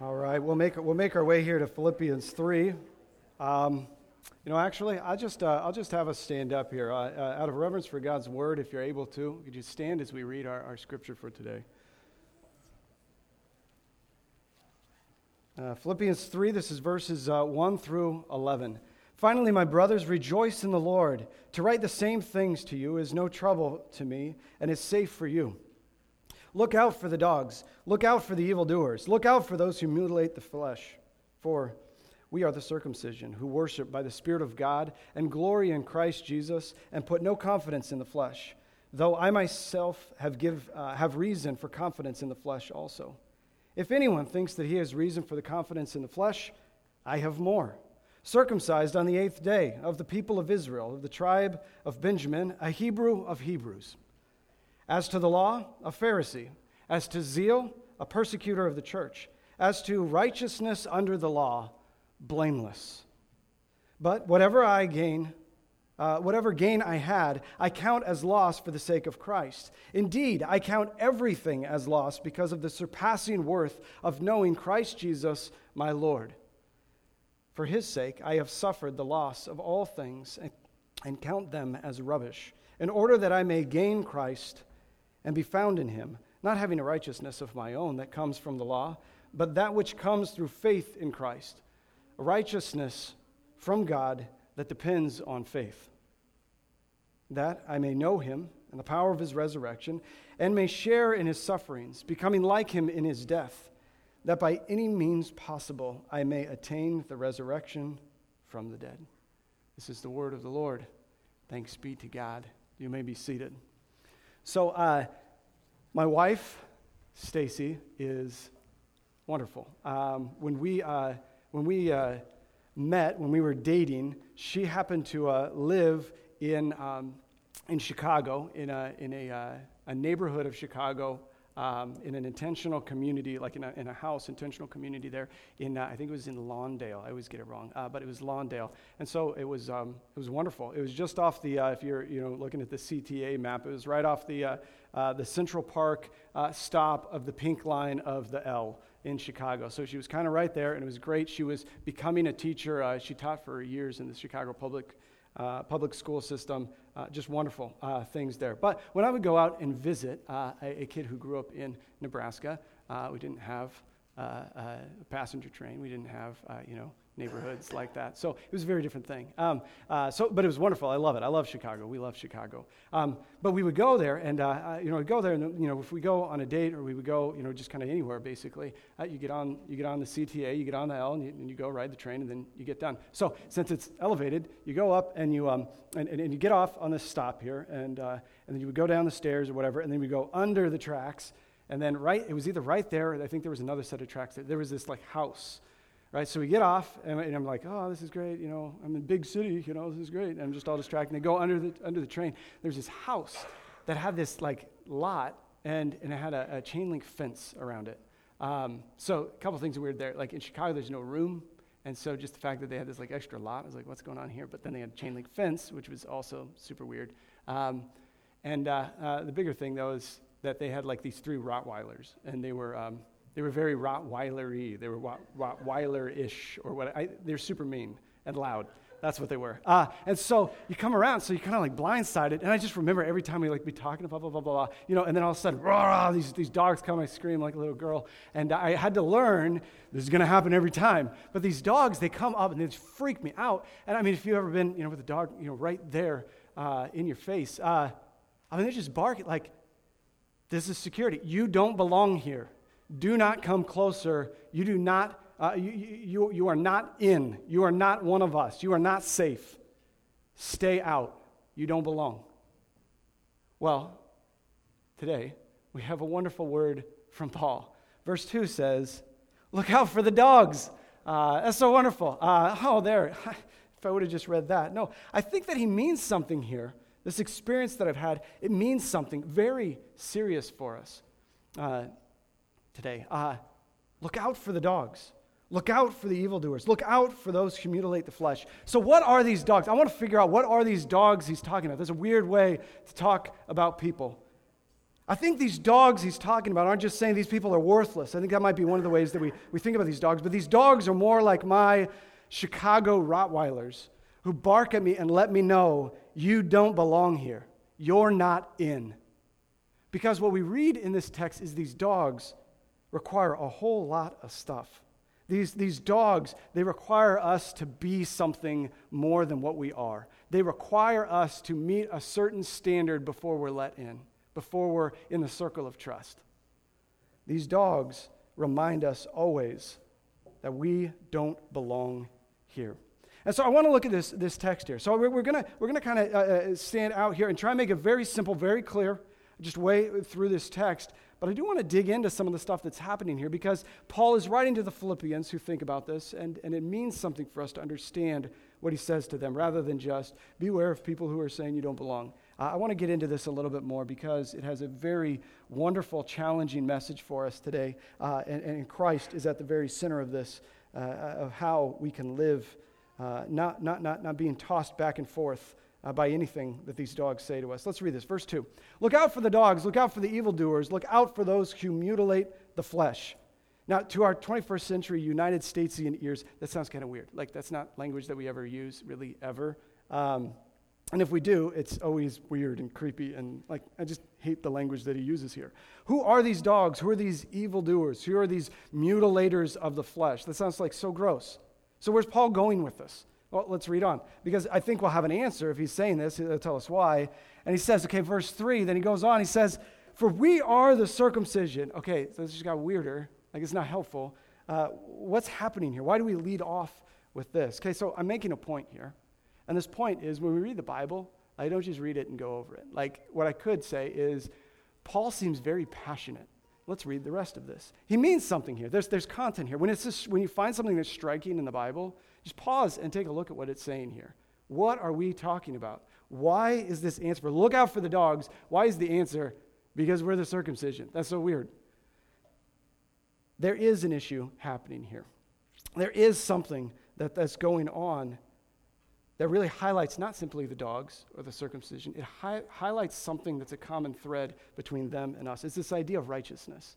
All right, we'll make, we'll make our way here to Philippians 3. Um, you know, actually, I'll just, uh, I'll just have us stand up here. Uh, uh, out of reverence for God's word, if you're able to, could you stand as we read our, our scripture for today? Uh, Philippians 3, this is verses uh, 1 through 11. Finally, my brothers, rejoice in the Lord. To write the same things to you is no trouble to me and is safe for you. Look out for the dogs. Look out for the evildoers. Look out for those who mutilate the flesh. For we are the circumcision who worship by the Spirit of God and glory in Christ Jesus and put no confidence in the flesh, though I myself have, give, uh, have reason for confidence in the flesh also. If anyone thinks that he has reason for the confidence in the flesh, I have more. Circumcised on the eighth day of the people of Israel, of the tribe of Benjamin, a Hebrew of Hebrews. As to the law, a Pharisee. As to zeal, a persecutor of the church. As to righteousness under the law, blameless. But whatever I gain, uh, whatever gain I had, I count as loss for the sake of Christ. Indeed, I count everything as loss because of the surpassing worth of knowing Christ Jesus, my Lord. For his sake, I have suffered the loss of all things and, and count them as rubbish, in order that I may gain Christ and be found in him, not having a righteousness of my own that comes from the law, but that which comes through faith in Christ, a righteousness from God that depends on faith. That I may know him and the power of his resurrection, and may share in his sufferings, becoming like him in his death, that by any means possible I may attain the resurrection from the dead. This is the word of the Lord. Thanks be to God. You may be seated. So, uh, my wife, Stacy, is wonderful. Um, when we, uh, when we uh, met, when we were dating, she happened to uh, live in, um, in Chicago, in, a, in a, uh, a neighborhood of Chicago um, in an intentional community, like in a, in a house, intentional community there in, uh, I think it was in Lawndale. I always get it wrong, uh, but it was Lawndale. And so it was, um, it was wonderful. It was just off the, uh, if you're you know, looking at the CTA map, it was right off the, uh, uh, the Central Park uh, stop of the pink line of the L in Chicago. So she was kind of right there, and it was great. She was becoming a teacher. she taught for years in the Chicago Public uh, public school system, uh, just wonderful uh, things there. But when I would go out and visit uh, a, a, kid who grew up in Nebraska, uh, we didn't have uh, a passenger train. We didn't have, you know, neighborhoods like that. So it was a very different thing. Um, uh, so, but it was wonderful. I love it. I love Chicago. We love Chicago. Um, but we would go there, and uh, you know, go there, and you know, if we go on a date or we would go, you know, just kind of anywhere, basically, uh, you get on, you get on the CTA, you get on the L, and you, and you, go ride the train, and then you get done. So since it's elevated, you go up and you um, and, and, and you get off on this stop here, and uh, and then you would go down the stairs or whatever, and then we go under the tracks. And then right, it was either right there, or I think there was another set of tracks. There was this like house right? So we get off, and, I'm like, oh, this is great. You know, I'm in big city. You know, this is great. And I'm just all distracted. And they go under the under the train. There's this house that had this like lot, and and it had a, a chain link fence around it. Um, so a couple things weird there. Like in Chicago, there's no room. And so just the fact that they had this like extra lot, I was like, what's going on here? But then they had a chain link fence, which was also super weird. Um, and uh, uh, the bigger thing though is that they had like these three Rottweilers, and they were um, they were very Rottweiler-y. They were Rottweiler-ish, or what? They're super mean and loud. That's what they were. Uh, and so you come around, so you kind of like blindsided. And I just remember every time we like be talking, blah, blah, blah, blah, blah, you know, and then all of a sudden, rah, rah, these, these dogs come, I scream like a little girl. And I had to learn this is going to happen every time. But these dogs, they come up and they just freak me out. And I mean, if you've ever been, you know, with a dog, you know, right there uh, in your face, uh, I mean, they just bark like, this is security. You don't belong here. Do not come closer. You do not, uh, you, you, you are not in. You are not one of us. You are not safe. Stay out. You don't belong. Well, today we have a wonderful word from Paul. Verse 2 says, Look out for the dogs. Uh, that's so wonderful. Uh, oh, there. if I would have just read that. No, I think that he means something here. This experience that I've had, it means something very serious for us. Uh, today. Uh, look out for the dogs. Look out for the evildoers. Look out for those who mutilate the flesh. So, what are these dogs? I want to figure out what are these dogs he's talking about. There's a weird way to talk about people. I think these dogs he's talking about aren't just saying these people are worthless. I think that might be one of the ways that we, we think about these dogs. But these dogs are more like my Chicago Rottweilers who bark at me and let me know you don't belong here. You're not in. Because what we read in this text is these dogs require a whole lot of stuff. These, these dogs, they require us to be something more than what we are. They require us to meet a certain standard before we're let in, before we're in the circle of trust. These dogs remind us always that we don't belong here. And so I want to look at this, this text here. So we're, we're going we're gonna kind of uh, uh, stand out here and try and make it very simple, very clear, just way through this text. But I do want to dig into some of the stuff that's happening here because Paul is writing to the Philippians who think about this, and, and it means something for us to understand what he says to them rather than just beware of people who are saying you don't belong. I want to get into this a little bit more because it has a very wonderful, challenging message for us today, uh, and, and, Christ is at the very center of this, uh, of how we can live, uh, not, not, not, not being tossed back and forth uh, by anything that these dogs say to us. Let's read this. Verse 2. Look out for the dogs, look out for the evildoers, look out for those who mutilate the flesh. Now, to our 21st century United Statesian ears, that sounds kind of weird. Like, that's not language that we ever use, really, ever. Um, and if we do, it's always weird and creepy. And, like, I just hate the language that he uses here. Who are these dogs? Who are these evildoers? Who are these mutilators of the flesh? That sounds like so gross. So, where's Paul going with this? Well, let's read on because I think we'll have an answer if he's saying this. He'll tell us why. And he says, okay, verse 3, then he goes on, he says, For we are the circumcision. Okay, so this just got weirder. Like it's not helpful. Uh, what's happening here? Why do we lead off with this? Okay, so I'm making a point here. And this point is when we read the Bible, I don't just read it and go over it. Like what I could say is, Paul seems very passionate. Let's read the rest of this. He means something here. There's, there's content here. When, it's just, when you find something that's striking in the Bible, just pause and take a look at what it's saying here. What are we talking about? Why is this answer? Look out for the dogs. Why is the answer? Because we're the circumcision. That's so weird. There is an issue happening here. There is something that, that's going on that really highlights not simply the dogs or the circumcision, it hi- highlights something that's a common thread between them and us. It's this idea of righteousness.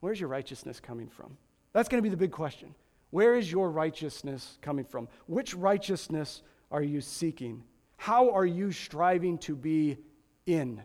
Where's your righteousness coming from? That's going to be the big question. Where is your righteousness coming from? Which righteousness are you seeking? How are you striving to be in?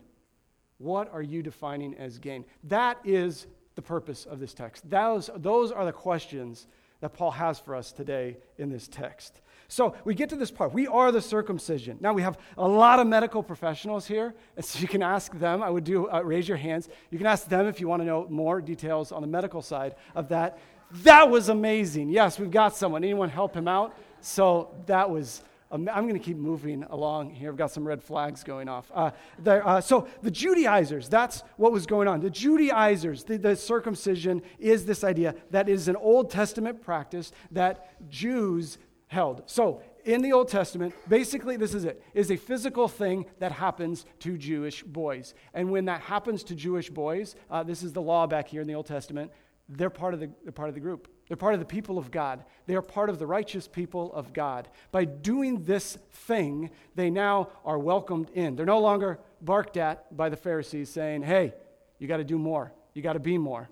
What are you defining as gain? That is the purpose of this text. Those, those are the questions that Paul has for us today in this text. So we get to this part. We are the circumcision. Now we have a lot of medical professionals here, and so you can ask them. I would do uh, raise your hands. You can ask them if you want to know more details on the medical side of that. That was amazing. Yes, we've got someone. Anyone help him out? So that was I'm going to keep moving along here. I've got some red flags going off. Uh, uh, so, the Judaizers, that's what was going on. The Judaizers, the, the, circumcision is this idea that is an Old Testament practice that Jews held. So, in the Old Testament, basically, this is it, is a physical thing that happens to Jewish boys. And when that happens to Jewish boys, uh, this is the law back here in the Old Testament, they're part of the, they're part of the group. They're part of the people of God. They are part of the righteous people of God. By doing this thing, they now are welcomed in. They're no longer barked at by the Pharisees saying, hey, you got to do more. You got to be more.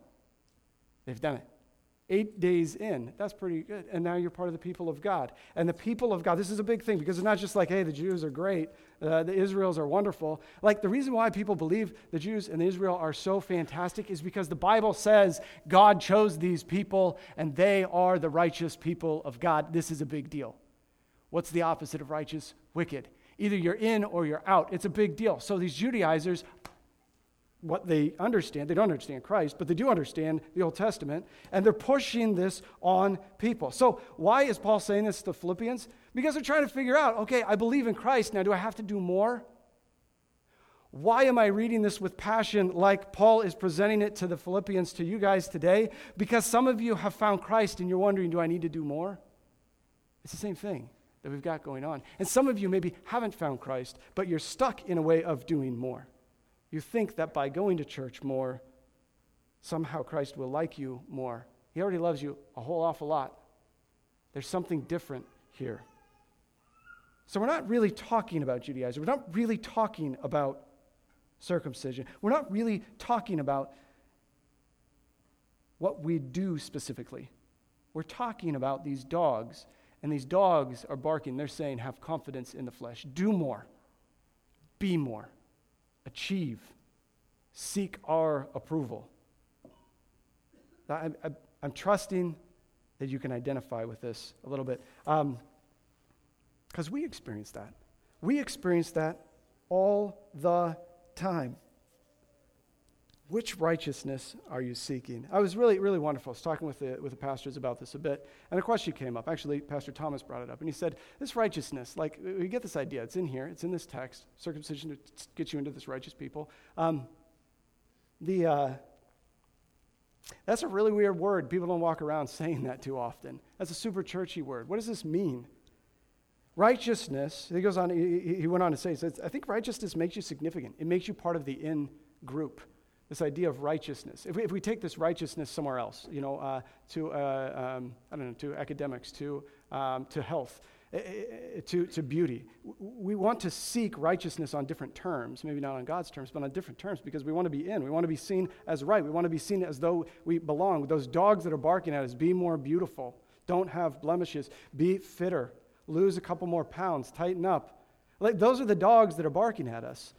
They've done it eight days in. That's pretty good. And now you're part of the people of God. And the people of God, this is a big thing because it's not just like, hey, the Jews are great, uh, the Israels are wonderful. Like the reason why people believe the Jews and Israel are so fantastic is because the Bible says God chose these people and they are the righteous people of God. This is a big deal. What's the opposite of righteous? Wicked. Either you're in or you're out. It's a big deal. So these Judaizers what they understand. They don't understand Christ, but they do understand the Old Testament, and they're pushing this on people. So, why is Paul saying this to Philippians? Because they're trying to figure out okay, I believe in Christ, now do I have to do more? Why am I reading this with passion like Paul is presenting it to the Philippians to you guys today? Because some of you have found Christ and you're wondering, do I need to do more? It's the same thing that we've got going on. And some of you maybe haven't found Christ, but you're stuck in a way of doing more. You think that by going to church more, somehow Christ will like you more. He already loves you a whole awful lot. There's something different here. So we're not really talking about Judaizers. We're not really talking about circumcision. We're not really talking about what we do specifically. We're talking about these dogs, and these dogs are barking. They're saying, have confidence in the flesh. Do more, be more, achieve, seek our approval. I, am trusting that you can identify with this a little bit. Because um, we experience that. We experience that all the time. Which righteousness are you seeking? I was really, really wonderful. I was talking with the, with the pastors about this a bit, and a question came up. Actually, Pastor Thomas brought it up, and he said, This righteousness, like, we get this idea. It's in here, it's in this text. Circumcision to get you into this righteous people. Um, the, uh, that's a really weird word. People don't walk around saying that too often. That's a super churchy word. What does this mean? Righteousness, he goes on, he, he went on to say, he says, I think righteousness makes you significant. It makes you part of the in group this idea of righteousness. If we, if we take this righteousness somewhere else, you know, uh, to, uh, um, I don't know, to academics, to, um, to health, eh, eh, eh, to, to beauty, we want to seek righteousness on different terms, maybe not on God's terms, but on different terms because we want to be in. We want to be seen as right. We want to be seen as though we belong. Those dogs that are barking at us, be more beautiful, don't have blemishes, be fitter, lose a couple more pounds, tighten up. Like, those are the dogs that are barking at us.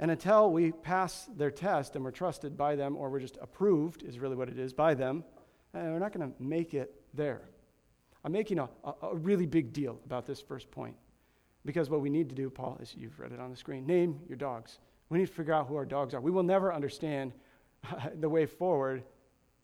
And until we pass their test and we're trusted by them, or we're just approved, is really what it is, by them, uh, we're not going to make it there. I'm making a, a, a, really big deal about this first point. Because what we need to do, Paul, is you've read it on the screen name your dogs. We need to figure out who our dogs are. We will never understand the way forward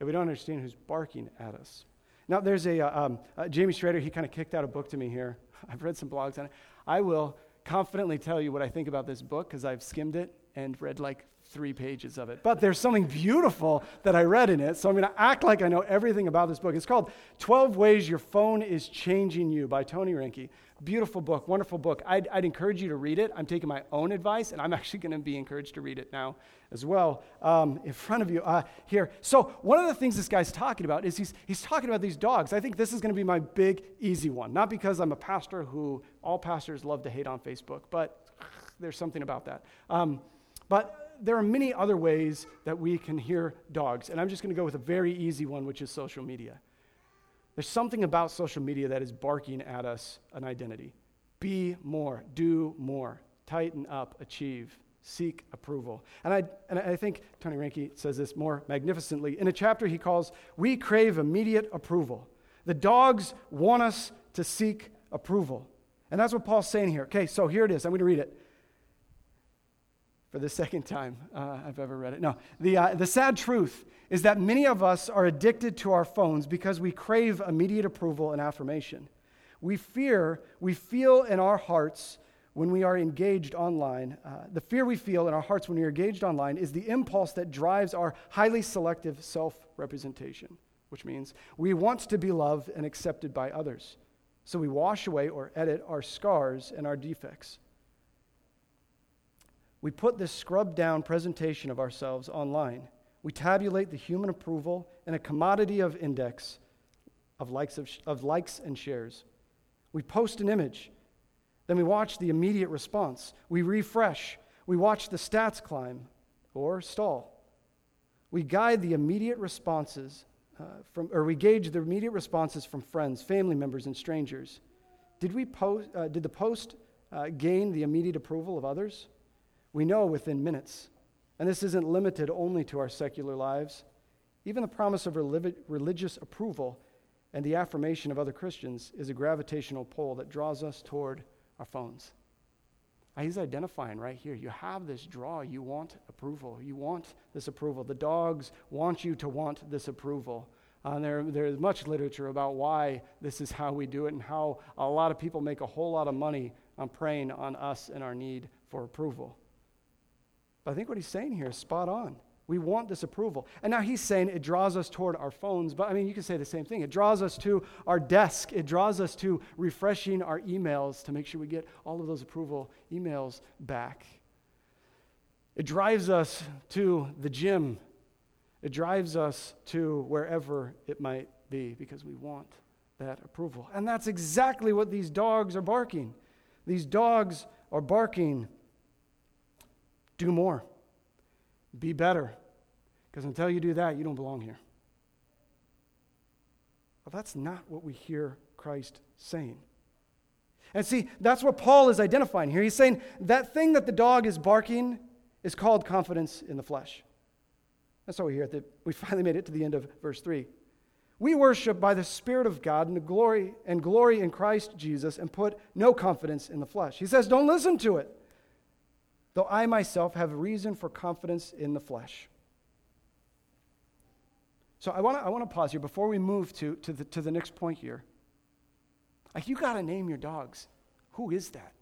if we don't understand who's barking at us. Now, there's a, uh, um, uh, Jamie Schrader, he kind of kicked out a book to me here. I've read some blogs on it. I will confidently tell you what I think about this book because I've skimmed it and read like three pages of it. But there's something beautiful that I read in it, so I'm going to act like I know everything about this book. It's called 12 Ways Your Phone is Changing You by Tony Reinke. Beautiful book, wonderful book. I'd, I'd encourage you to read it. I'm taking my own advice, and I'm actually going to be encouraged to read it now as well um, in front of you uh, here. So, one of the things this guy's talking about is he's, he's talking about these dogs. I think this is going to be my big, easy one. Not because I'm a pastor who all pastors love to hate on Facebook, but there's something about that. Um, but there are many other ways that we can hear dogs, and I'm just going to go with a very easy one, which is social media. There's something about social media that is barking at us an identity. Be more, do more, tighten up, achieve, seek approval. And I, and I think Tony Reinke says this more magnificently. In a chapter he calls, We Crave Immediate Approval. The dogs want us to seek approval. And that's what Paul's saying here. Okay, so here it is. I'm going to read it for the second time uh, I've ever read it. No, the, uh, the sad truth is that many of us are addicted to our phones because we crave immediate approval and affirmation. We fear, we feel in our hearts when we are engaged online. Uh, the fear we feel in our hearts when we are engaged online is the impulse that drives our highly selective self representation, which means we want to be loved and accepted by others. So we wash away or edit our scars and our defects we put this scrubbed down presentation of ourselves online. We tabulate the human approval in a commodity of index of likes, of, of likes and shares. We post an image, then we watch the immediate response. We refresh, we watch the stats climb or stall. We guide the immediate responses uh, from, or we gauge the immediate responses from friends, family members, and strangers. Did, we post, uh, did the post uh, gain the immediate approval of others? We know within minutes. And this isn't limited only to our secular lives. Even the promise of religious approval and the affirmation of other Christians is a gravitational pull that draws us toward our phones. He's identifying right here. You have this draw. You want approval. You want this approval. The dogs want you to want this approval. Uh, there, there's much literature about why this is how we do it and how a lot of people make a whole lot of money on preying on us and our need for approval. But I think what he's saying here is spot on. We want this approval. And now he's saying it draws us toward our phones, but I mean, you can say the same thing. It draws us to our desk, it draws us to refreshing our emails to make sure we get all of those approval emails back. It drives us to the gym, it drives us to wherever it might be because we want that approval. And that's exactly what these dogs are barking. These dogs are barking Do more. Be better. Because until you do that, you don't belong here. Well, that's not what we hear Christ saying. And see, that's what Paul is identifying here. He's saying that thing that the dog is barking is called confidence in the flesh. That's why we hear that we finally made it to the end of verse 3. We worship by the Spirit of God and glory and glory in Christ Jesus and put no confidence in the flesh. He says, Don't listen to it. Though I myself have reason for confidence in the flesh. So I want to I wanna pause here before we move to, to, the, to the next point here. Like, you got to name your dogs. Who is that?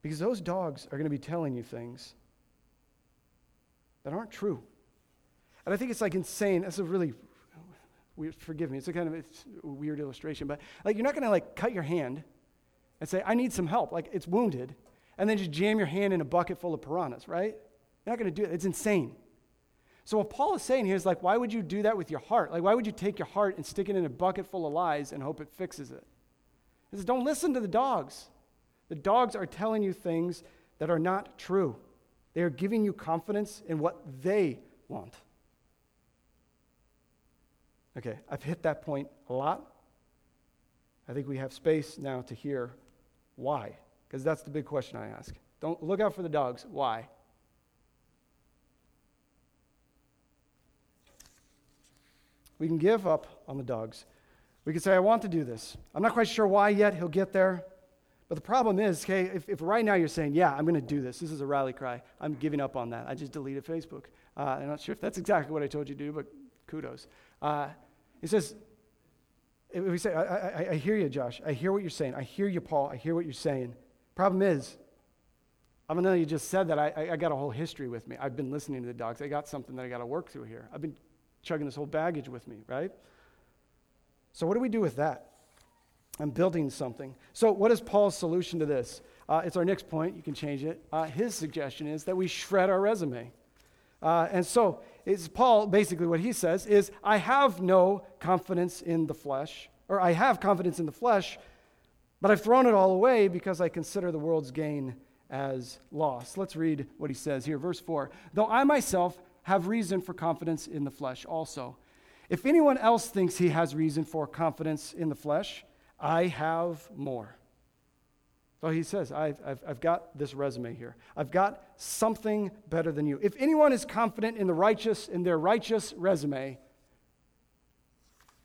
Because those dogs are going to be telling you things that aren't true. And I think it's like insane. That's a really weird, forgive me, it's a kind of it's a weird illustration, but like you're not going to like cut your hand and say, I need some help. Like it's wounded, and then just jam your hand in a bucket full of piranhas, right? You're not going to do it. It's insane. So what Paul is saying here is like, why would you do that with your heart? Like, why would you take your heart and stick it in a bucket full of lies and hope it fixes it? He says, don't listen to the dogs. The dogs are telling you things that are not true. They are giving you confidence in what they want. Okay, I've hit that point a lot. I think we have space now to hear why, because that's the big question I ask. Don't look out for the dogs. Why? We can give up on the dogs. We can say, I want to do this. I'm not quite sure why yet. He'll get there. But the problem is, okay, if, if right now you're saying, yeah, I'm going to do this, this is a rally cry, I'm giving up on that. I just deleted Facebook. Uh, I'm not sure if that's exactly what I told you to do, but kudos. Uh, he says, we say, I, I, I hear you, Josh. I hear what you're saying. I hear you, Paul. I hear what you're saying. Problem is, even though you just said that, I, I got a whole history with me. I've been listening to the dogs. I got something that I got to work through here. I've been chugging this whole baggage with me, right? So, what do we do with that? I'm building something. So, what is Paul's solution to this? Uh, it's our next point. You can change it. Uh, his suggestion is that we shred our resume. Uh, and so, it's Paul basically what he says is, I have no confidence in the flesh, or I have confidence in the flesh, but I've thrown it all away because I consider the world's gain as loss. Let's read what he says here, verse 4. Though I myself have reason for confidence in the flesh also. If anyone else thinks he has reason for confidence in the flesh, I have more. So he says, I've, I've, I've, got this resume here. I've got something better than you. If anyone is confident in the righteous, in their righteous resume,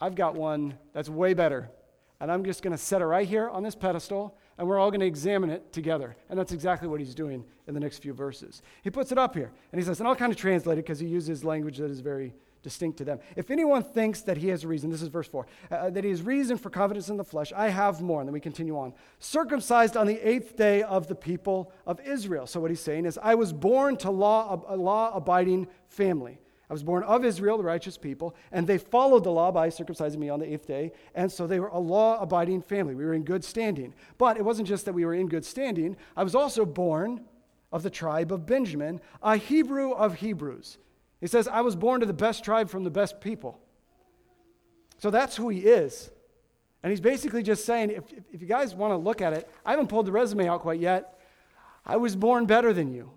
I've got one that's way better. And I'm just going to set it right here on this pedestal, and we're all going to examine it together. And that's exactly what he's doing in the next few verses. He puts it up here, and he says, and I'll kind of translate it because he uses language that is very distinct to them. If anyone thinks that he has reason, this is verse 4, uh, uh, that he has reason for confidence in the flesh, I have more. And then we continue on. Circumcised on the eighth day of the people of Israel. So what he's saying is, I was born to law, a law abiding family. I was born of Israel, the righteous people, and they followed the law by circumcising me on the eighth day. And so they were a law abiding family. We were in good standing. But it wasn't just that we were in good standing, I was also born of the tribe of Benjamin, a Hebrew of Hebrews. He says, I was born to the best tribe from the best people. So that's who he is. And he's basically just saying, if, if you guys want to look at it, I haven't pulled the resume out quite yet. I was born better than you.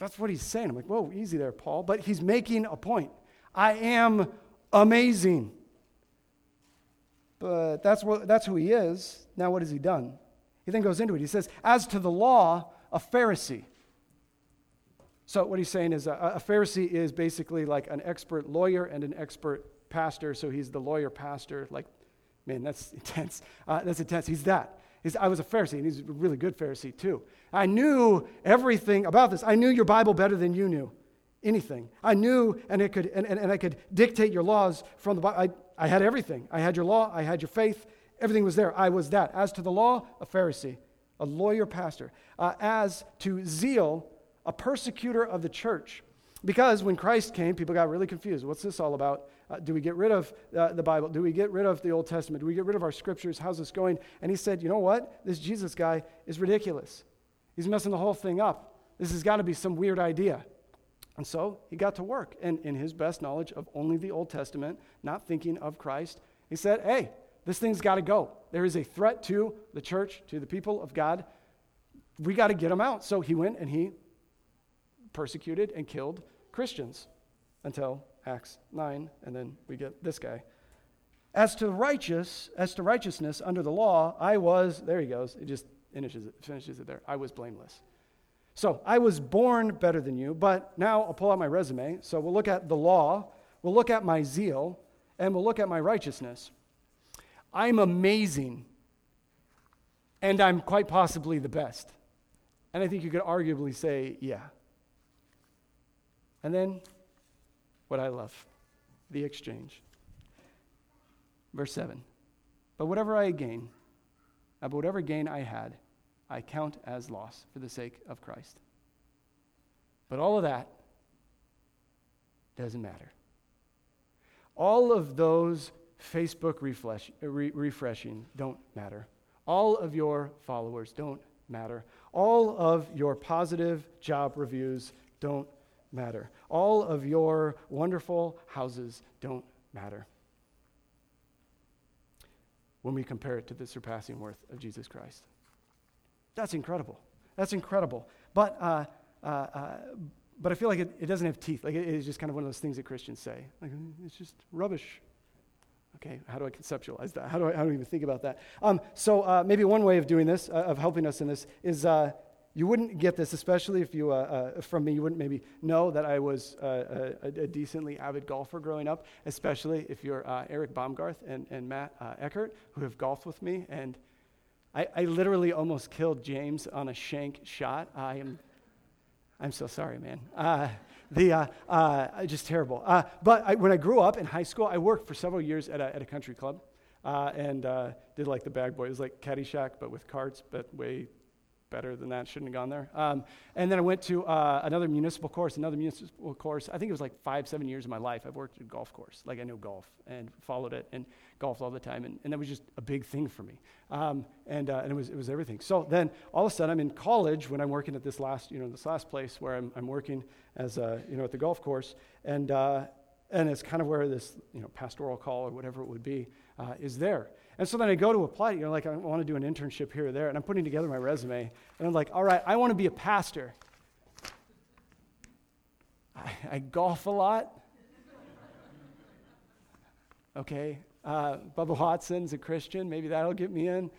That's what he's saying. I'm like, whoa, easy there, Paul. But he's making a point. I am amazing. But that's, what, that's who he is. Now, what has he done? He then goes into it. He says, As to the law, a Pharisee. So, what he's saying is a, a Pharisee is basically like an expert lawyer and an expert pastor. So, he's the lawyer pastor. Like, man, that's intense. Uh, that's intense. He's that. He's, I was a Pharisee, and he's a really good Pharisee, too. I knew everything about this. I knew your Bible better than you knew anything. I knew, and, it could, and, and, and I could dictate your laws from the Bible. I, I had everything. I had your law, I had your faith, everything was there. I was that. As to the law, a Pharisee, a lawyer pastor. Uh, as to zeal, a persecutor of the church. Because when Christ came, people got really confused. What's this all about? Uh, do we get rid of uh, the Bible? Do we get rid of the Old Testament? Do we get rid of our scriptures? How's this going? And he said, You know what? This Jesus guy is ridiculous. He's messing the whole thing up. This has got to be some weird idea. And so he got to work. And in his best knowledge of only the Old Testament, not thinking of Christ, he said, Hey, This thing's got to go. There is a threat to the church, to the people of God. We got to get them out. So he went and he persecuted and killed Christians until Acts 9, and then we get this guy. As to righteous, as to righteousness under the law, I was, there he goes, it just finishes it, finishes it there. I was blameless. So I was born better than you, but now I'll pull out my resume. So we'll look at the law, we'll look at my zeal, and we'll look at my righteousness. I'm amazing, and I'm quite possibly the best. And I think you could arguably say, yeah. And then what I love the exchange. Verse 7 But whatever I gain, uh, but whatever gain I had, I count as loss for the sake of Christ. But all of that doesn't matter. All of those Facebook refresh, re- refreshing don't matter. All of your followers don't matter. All of your positive job reviews don't matter. All of your wonderful houses don't matter when we compare it to the surpassing worth of Jesus Christ. That's incredible. That's incredible. But, uh, uh, uh, but I feel like it, it doesn't have teeth. Like it, it's just kind of one of those things that Christians say. Like it's just rubbish. Okay, how do I conceptualize that? How do I, how do I even think about that? Um, so uh, maybe one way of doing this, uh, of helping us in this, is uh, you wouldn't get this, especially if you, uh, uh, from me, you wouldn't maybe know that I was uh, a, a, decently avid golfer growing up, especially if you're uh, Eric Baumgarth and, and Matt uh, Eckert, who have golfed with me. And I, I, literally almost killed James on a shank shot. I am, I'm so sorry, man. Uh, the, just terrible. but I, when I grew up in high school, I worked for several years at a, at a country club. and did like the bag boy. It was like Caddyshack, but with carts, but way better than that. Shouldn't have gone there. Um, and then I went to uh, another municipal course, another municipal course. I think it was like five, seven years of my life. I've worked at a golf course. Like I know golf and followed it and golfed all the time. And, and that was just a big thing for me. Um, and uh, and it, was, it was everything. So then all of a sudden I'm in college when I'm working at this last, you know, this last place where I'm, I'm working as, a, you know, at the golf course. And, uh, and it's kind of where this, you know, pastoral call or whatever it would be uh, is there. And so then I go to apply, you know, like I want to do an internship here or there, and I'm putting together my resume, and I'm like, all right, I want to be a pastor. I, I golf a lot. Okay, uh, Bubba Watson's a Christian. Maybe that'll get me in.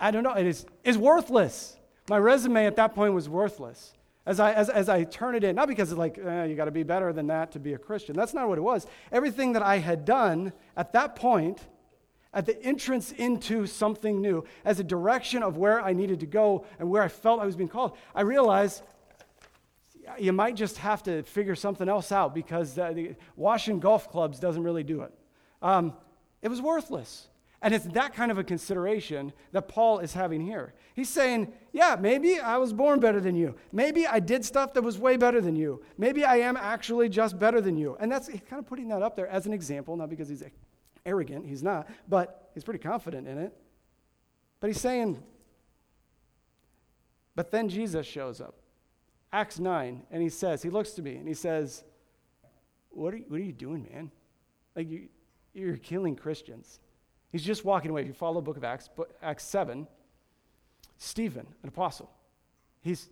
I don't know. It is is worthless. My resume at that point was worthless. As I, as, as I turn it in, not because it's like, eh, you got to be better than that to be a Christian. That's not what it was. Everything that I had done at that point at the entrance into something new, as a direction of where I needed to go and where I felt I was being called, I realized you might just have to figure something else out because uh, the washing golf clubs doesn't really do it. Um, it was worthless. And it's that kind of a consideration that Paul is having here. He's saying, Yeah, maybe I was born better than you. Maybe I did stuff that was way better than you. Maybe I am actually just better than you. And that's kind of putting that up there as an example, not because he's arrogant, he's not, but he's pretty confident in it. But he's saying, but then Jesus shows up. Acts 9, and he says, he looks to me and he says, What are you, what are you doing, man? Like, you, you're killing Christians. He's just walking away. If you follow the book of Acts, Acts 7, Stephen, an apostle, he's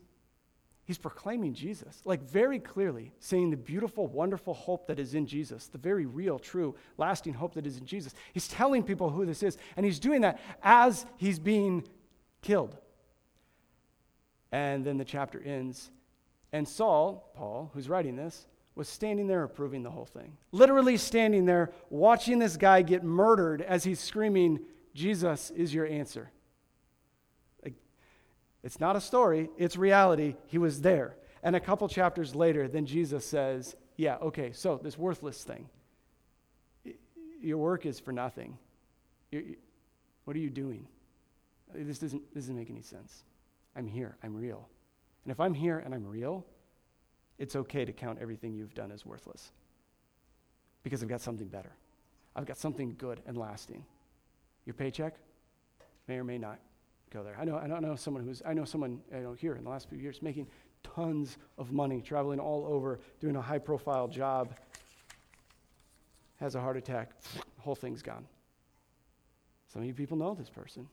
He's proclaiming Jesus, like very clearly saying the beautiful, wonderful hope that is in Jesus, the very real, true, lasting hope that is in Jesus. He's telling people who this is, and he's doing that as he's being killed. And then the chapter ends, and Saul, Paul, who's writing this, was standing there approving the whole thing. Literally standing there watching this guy get murdered as he's screaming, Jesus is your answer. It's not a story, it's reality. He was there. And a couple chapters later, then Jesus says, Yeah, okay, so this worthless thing, your work is for nothing. You're, what are you doing? This doesn't, this doesn't make any sense. I'm here, I'm real. And if I'm here and I'm real, it's okay to count everything you've done as worthless because I've got something better. I've got something good and lasting. Your paycheck may or may not go there. I know, I know someone who's, I know someone I know here in the last few years making tons of money, traveling all over, doing a high profile job, has a heart attack, whole thing's gone. Some of you people know this person.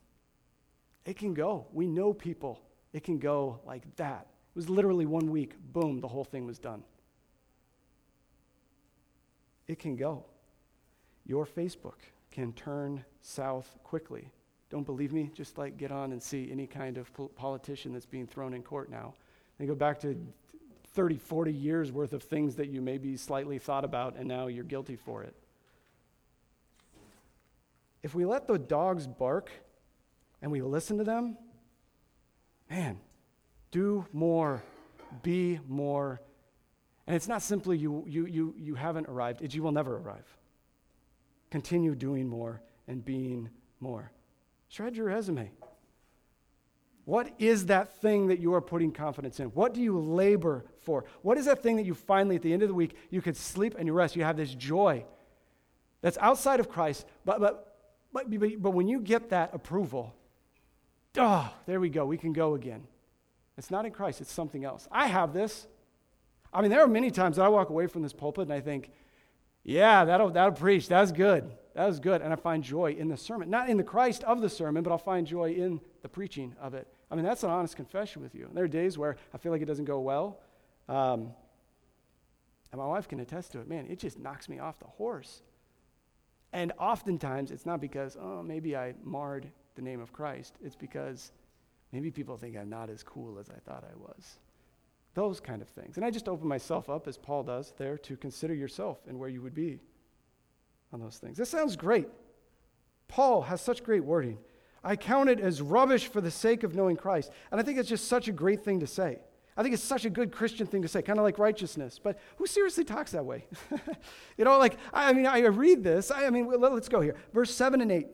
It can go. We know people. It can go like that. It was literally one week, boom, the whole thing was done. It can go. Your Facebook can turn south quickly. Don't believe me? Just like get on and see any kind of politician that's being thrown in court now. And go back to 30, 40 years worth of things that you maybe slightly thought about and now you're guilty for it. If we let the dogs bark and we listen to them, man, do more, be more. And it's not simply you, you, you, you haven't arrived, it's you will never arrive. Continue doing more and being more. Shred your resume. What is that thing that you are putting confidence in? What do you labor for? What is that thing that you finally, at the end of the week, you could sleep and you rest? You have this joy that's outside of Christ, but, but, but, but, when you get that approval, oh, there we go, we can go again. It's not in Christ, it's something else. I have this. I mean, there are many times that I walk away from this pulpit and I think, yeah, that'll, that'll preach. That's good. That was good. And I find joy in the sermon. Not in the Christ of the sermon, but I'll find joy in the preaching of it. I mean, that's an honest confession with you. There are days where I feel like it doesn't go well. Um, and my wife can attest to it. Man, it just knocks me off the horse. And oftentimes, it's not because, oh, maybe I marred the name of Christ. It's because maybe people think I'm not as cool as I thought I was. Those kind of things. And I just open myself up, as Paul does there, to consider yourself and where you would be on those things. This sounds great. Paul has such great wording. I count it as rubbish for the sake of knowing Christ. And I think it's just such a great thing to say. I think it's such a good Christian thing to say, kind of like righteousness. But who seriously talks that way? you know, like, I mean, I read this. I mean, let's go here. Verse 7 and 8.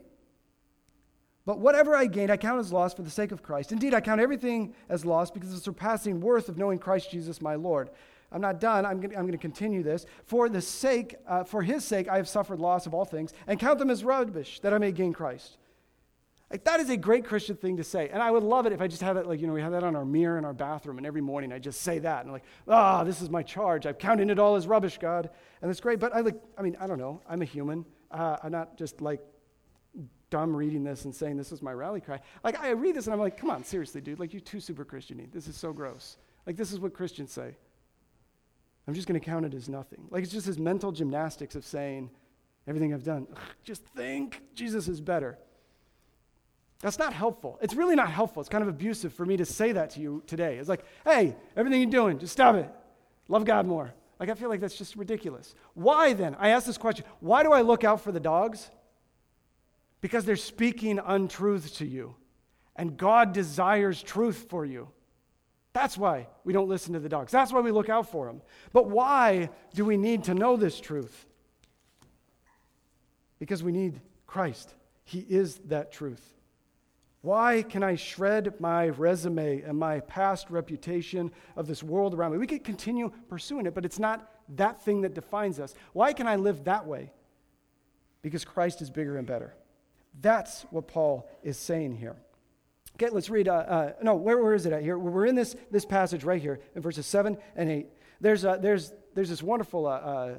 But whatever I gain, I count as loss for the sake of Christ. Indeed, I count everything as loss because of the surpassing worth of knowing Christ Jesus my Lord. I'm not done. I'm going to continue this. For the sake, uh, for his sake, I have suffered loss of all things and count them as rubbish that I may gain Christ. Like, that is a great Christian thing to say. And I would love it if I just had it, like, you know, we have that on our mirror in our bathroom, and every morning I just say that. And like, ah, oh, this is my charge. I've counted it all as rubbish, God. And it's great. But I like, I mean, I don't know. I'm a human. Uh, I'm not just like dumb reading this and saying this is my rally cry. Like I read this and I'm like, come on, seriously, dude. Like you're too super Christiany. This is so gross. Like this is what Christians say. I'm just going to count it as nothing. Like it's just this mental gymnastics of saying everything I've done. Ugh, just think Jesus is better. That's not helpful. It's really not helpful. It's kind of abusive for me to say that to you today. It's like, hey, everything you're doing, just stop it. Love God more. Like, I feel like that's just ridiculous. Why then? I ask this question why do I look out for the dogs? because they're speaking untruth to you. And God desires truth for you. That's why we don't listen to the dogs. That's why we look out for them. But why do we need to know this truth? Because we need Christ. He is that truth. Why can I shred my resume and my past reputation of this world around me? We could continue pursuing it, but it's not that thing that defines us. Why can I live that way? Because Christ is bigger and better. That's what Paul is saying here. Okay, let's read. Uh, uh, no, where, where is it at here? We're in this, this passage right here in verses 7 and 8. There's, uh, there's, there's this wonderful uh, uh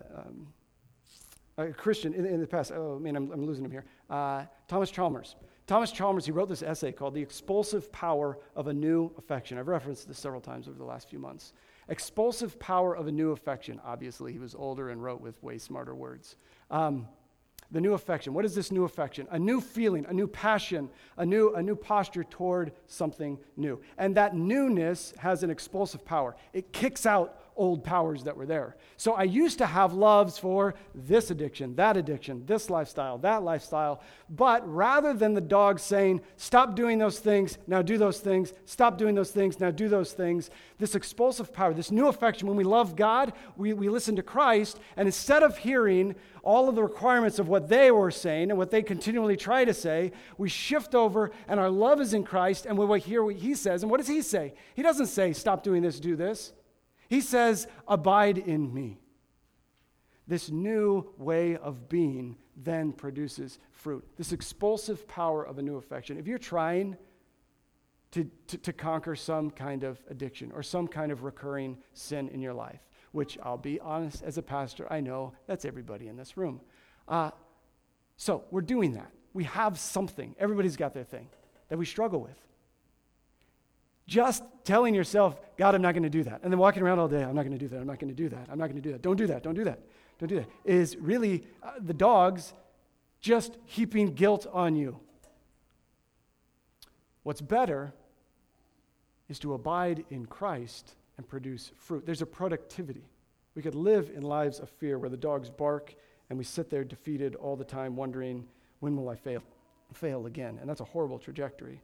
um, Christian in, in, the past. Oh, man, I'm, I'm losing him here. Uh, Thomas Chalmers. Thomas Chalmers, he wrote this essay called The Expulsive Power of a New Affection. I've referenced this several times over the last few months. Expulsive power of a new affection. Obviously, he was older and wrote with way smarter words. Um, the new affection. What is this new affection? A new feeling, a new passion, a new, a new posture toward something new. And that newness has an expulsive power. It kicks out old powers that were there. So I used to have loves for this addiction, that addiction, this lifestyle, that lifestyle. But rather than the dog saying, stop doing those things, now do those things, stop doing those things, now do those things, this expulsive power, this new affection, when we love God, we, we listen to Christ, and instead of hearing all of the requirements of what they were saying and what they continually try to say, we shift over and our love is in Christ, and we hear what He says. And what does He say? He doesn't say, stop doing this, do this. He says, Abide in me. This new way of being then produces fruit. This expulsive power of a new affection. If you're trying to, to, to, conquer some kind of addiction or some kind of recurring sin in your life, which I'll be honest, as a pastor, I know that's everybody in this room. Uh, so we're doing that. we have something. Everybody's got their thing that we struggle with. Just telling yourself, God, I'm not going to do that. And then walking around all day, I'm not going to do that. I'm not going to do that. I'm not going to do that. Don't do that. Don't do that. Don't do that. Is really uh, the dogs just heaping guilt on you. What's better is to abide in Christ and produce fruit. There's a productivity. We could live in lives of fear where the dogs bark and we sit there defeated all the time wondering, when will I fail? Fail again. And that's a horrible trajectory.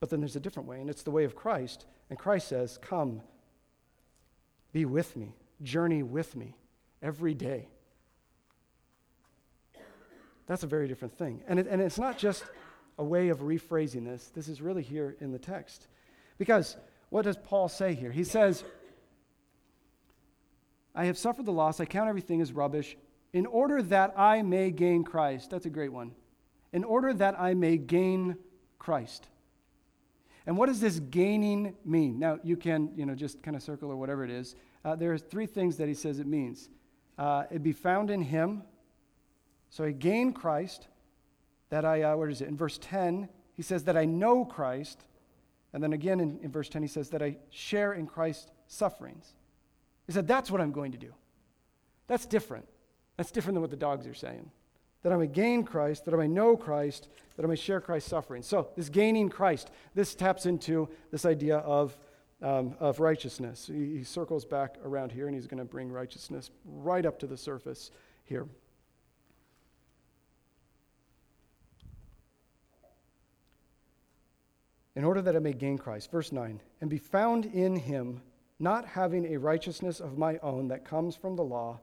But then there's a different way, and it's the way of Christ. And Christ says, Come, be with me, journey with me every day. That's a very different thing. And, it, and it's not just a way of rephrasing this, this is really here in the text. Because what does Paul say here? He says, I have suffered the loss, I count everything as rubbish, in order that I may gain Christ. That's a great one. In order that I may gain Christ. And what does this gaining mean? Now, you can, you know, just kind of circle or whatever it is. Uh, there are three things that he says it means. Uh, it be found in him. So I gain Christ. That I, uh, where is it? In verse 10, he says that I know Christ. And then again in, in verse 10, he says that I share in Christ's sufferings. He said, that's what I'm going to do. That's different. That's different than what the dogs are saying that I may gain Christ, that I may know Christ, that I may share Christ's suffering. So, this gaining Christ, this taps into this idea of, um, of righteousness. He, he circles back around here, and he's going to bring righteousness right up to the surface here. In order that I may gain Christ, verse 9, and be found in him, not having a righteousness of my own that comes from the law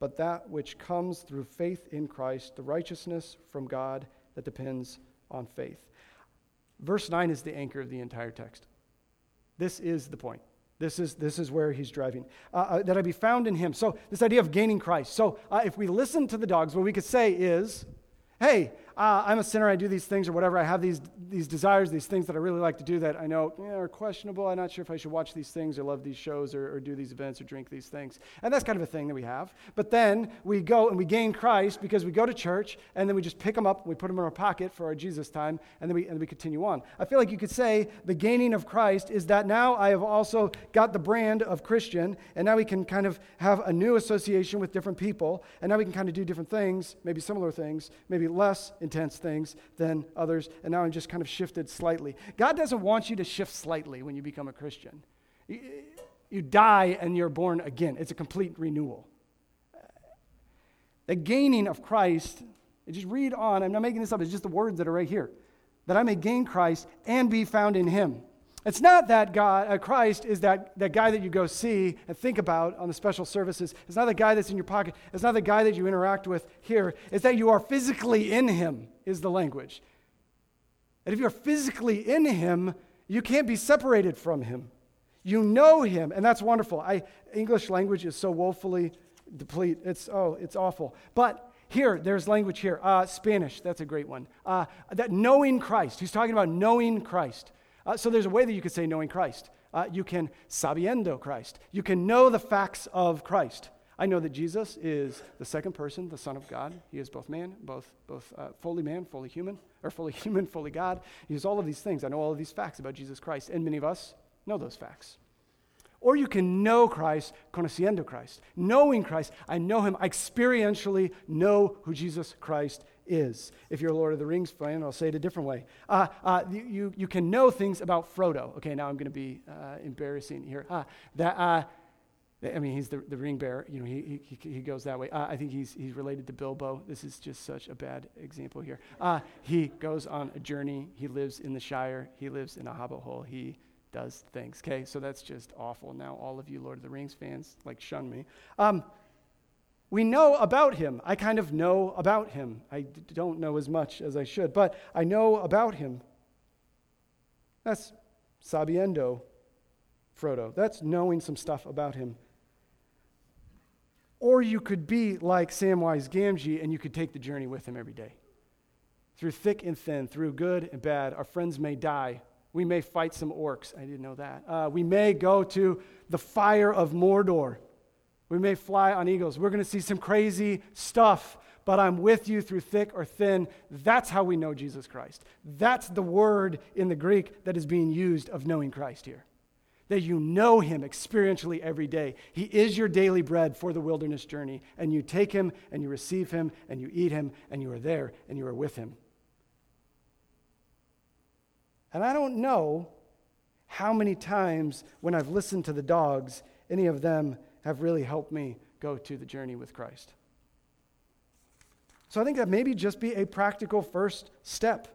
but that which comes through faith in Christ, the righteousness from God that depends on faith. Verse 9 is the anchor of the entire text. This is the point. This is, this is where he's driving. Uh, uh, that I be found in him. So, this idea of gaining Christ. So, uh, if we listen to the dogs, what we could say is, hey, uh, I'm a sinner, I do these things or whatever, I have these, these desires, these things that I really like to do that I know are questionable. I'm not sure if I should watch these things or love these shows or, or do these events or drink these things. And that's kind of a thing that we have. But then we go and we gain Christ because we go to church and then we just pick them up, we put them in our pocket for our Jesus time, and then we, and we continue on. I feel like you could say the gaining of Christ is that now I have also got the brand of Christian, and now we can kind of have a new association with different people, and now we can kind of do different things, maybe similar things, maybe less intense things than others, and now I'm just kind of shifted slightly. God doesn't want you to shift slightly when you become a Christian. You, die and you're born again, it's a complete renewal. The gaining of Christ, just read on, I'm not making this up, it's just the words that are right here. That I may gain Christ and be found in him. It's not that God, uh, Christ is that, that guy that you go see and think about on the special services. It's not the guy that's in your pocket. It's not the guy that you interact with here. It's that you are physically in him, is the language. And if you're physically in him, you can't be separated from him. You know him, and that's wonderful. I, English language is so woefully deplete. It's, oh, it's awful. But here, there's language here. Uh, Spanish, that's a great one. Uh, that knowing Christ. He's talking about knowing Christ. Uh, so there's a way that you could say knowing Christ. Uh, you can sabiendo Christ. You can know the facts of Christ. I know that Jesus is the second person, the Son of God. He is both man, both, both uh, fully man, fully human, or fully human, fully God. He is all of these things. I know all of these facts about Jesus Christ, and many of us know those facts. Or you can know Christ, conociendo Christ. Knowing Christ, I know him. I experientially know who Jesus Christ is. If you're a Lord of the Rings fan, I'll say it a different way. Uh, uh, you, you can know things about Frodo. Okay, now I'm going to be uh, embarrassing here. Uh, that, uh, I mean, he's the, the ring bearer. You know, he, he, he goes that way. Uh, I think he's, he's related to Bilbo. This is just such a bad example here. he goes on a journey. He lives in the Shire. He lives in a hobbit hole. He does things. Okay, so that's just awful. Now, all of you Lord of the Rings fans, like, shun me. Um, we know about him. I kind of know about him. I don't know as much as I should, but I know about him. That's sabiendo Frodo. That's knowing some stuff about him. Or you could be like Samwise Gamgee and you could take the journey with him every day. Through thick and thin, through good and bad, our friends may die. We may fight some orcs. I didn't know that. Uh, we may go to the fire of Mordor. We may fly on eagles. We're going to see some crazy stuff. but I'm with you through thick or thin. That's how we know Jesus Christ. That's the word in the Greek that is being used of knowing Christ here. That you know him experientially every day. He is your daily bread for the wilderness journey, and you take him and you receive him and you eat him and you are there and you are with him. And I don't know how many times when I've listened to the dogs, any of them have really helped me go to the journey with Christ. So I think that maybe just be a practical first step.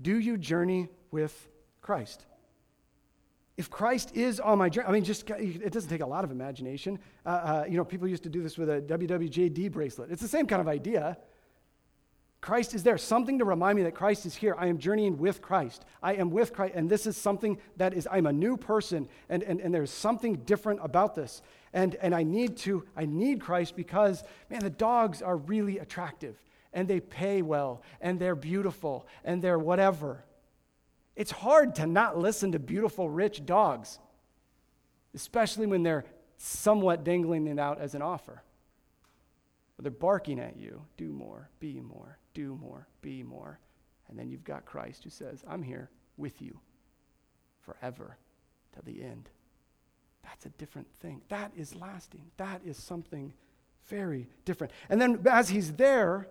Do you journey with Christ? If Christ is on my journey, I mean, just it doesn't take a lot of imagination. Uh, uh, you know, people used to do this with a WWJD bracelet. It's the same kind of idea. Christ is there. Something to remind me that Christ is here. I am journeying with Christ. I am with Christ. And this is something that is, I'm a new person, and, and, and there's something different about this. And, and I need to, I need Christ because, man, the dogs are really attractive, and they pay well, and they're beautiful, and they're whatever. It's hard to not listen to beautiful, rich dogs, especially when they're somewhat dangling it out as an offer. But they're barking at you do more, be more, do more, be more. And then you've got Christ who says, I'm here with you forever to the end. That's a different thing. That is lasting. That is something very different. And then as he's there,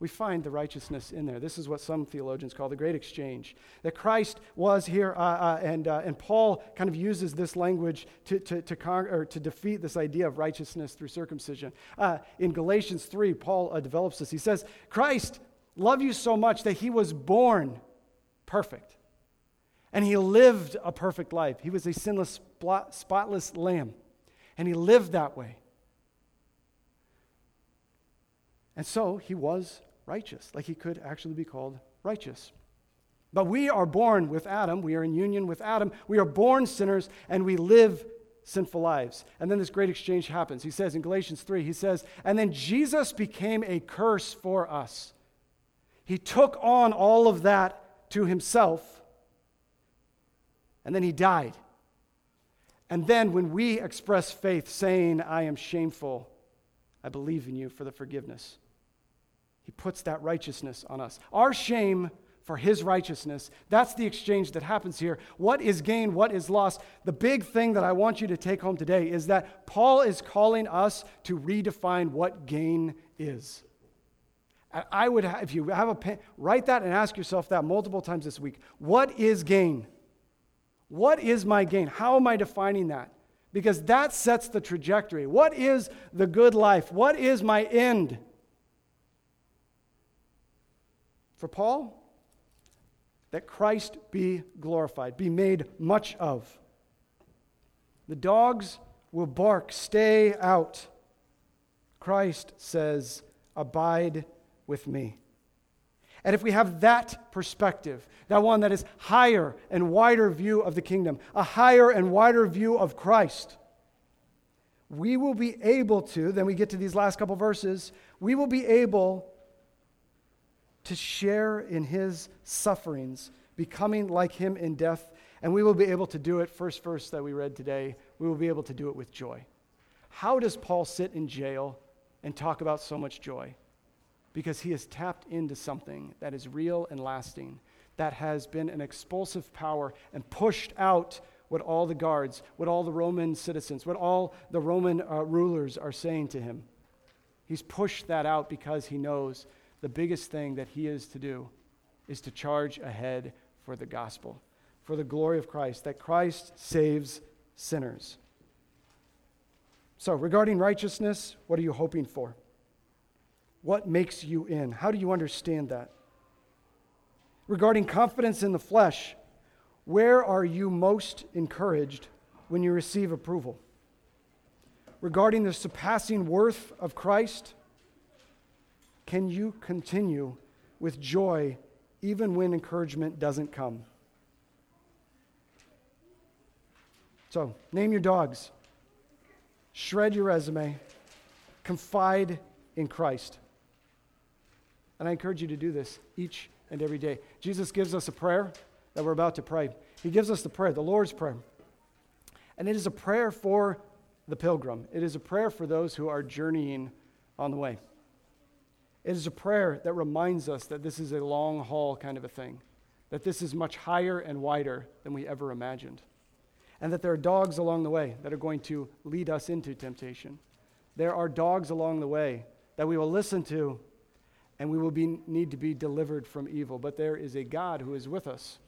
we find the righteousness in there. This is what some theologians call the great exchange. That Christ was here, uh, uh, and, uh, and Paul kind of uses this language to, to, to, con- or to defeat this idea of righteousness through circumcision. Uh, in Galatians 3, Paul uh, develops this. He says, Christ loved you so much that he was born perfect, and he lived a perfect life. He was a sinless, spotless lamb, and he lived that way. And so he was righteous, like he could actually be called righteous. But we are born with Adam. We are in union with Adam. We are born sinners and we live sinful lives. And then this great exchange happens. He says in Galatians 3, he says, And then Jesus became a curse for us. He took on all of that to himself, and then he died. And then when we express faith, saying, I am shameful, I believe in you for the forgiveness he puts that righteousness on us. Our shame for his righteousness. That's the exchange that happens here. What is gain? What is loss? The big thing that I want you to take home today is that Paul is calling us to redefine what gain is. I would, if you have a pen, write that and ask yourself that multiple times this week. What is gain? What is my gain? How am I defining that? Because that sets the trajectory. What is the good life? What is my end? For Paul? That Christ be glorified, be made much of. The dogs will bark, stay out. Christ says, Abide with me. And if we have that perspective, that one that is higher and wider view of the kingdom, a higher and wider view of Christ, we will be able to, then we get to these last couple verses, we will be able to share in his sufferings, becoming like him in death. And we will be able to do it, first verse that we read today, we will be able to do it with joy. How does Paul sit in jail and talk about so much joy? Because he has tapped into something that is real and lasting, that has been an expulsive power and pushed out what all the guards, what all the Roman citizens, what all the Roman uh, rulers are saying to him. He's pushed that out because he knows the biggest thing that he is to do is to charge ahead for the gospel, for the glory of Christ, that Christ saves sinners. So, regarding righteousness, what are you hoping for? What makes you in? How do you understand that? Regarding confidence in the flesh, where are you most encouraged when you receive approval? Regarding the surpassing worth of Christ, can you continue with joy even when encouragement doesn't come? So, name your dogs, shred your resume, confide in Christ. And I encourage you to do this each and every day. Jesus gives us a prayer that we're about to pray. He gives us the prayer, the Lord's Prayer. And it is a prayer for the pilgrim, it is a prayer for those who are journeying on the way. It is a prayer that reminds us that this is a long haul kind of a thing, that this is much higher and wider than we ever imagined, and that there are dogs along the way that are going to lead us into temptation. There are dogs along the way that we will listen to, and we will be, need to be delivered from evil. But there is a God who is with us,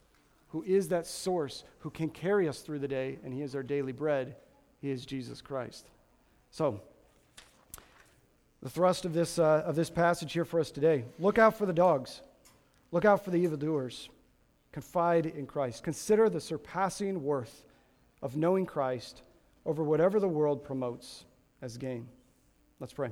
who is that source, who can carry us through the day, and He is our daily bread. He is Jesus Christ. So, the thrust of this, uh, of this passage here for us today look out for the dogs, look out for the evildoers. Confide in Christ. Consider the surpassing worth of knowing Christ over whatever the world promotes as gain. Let's pray.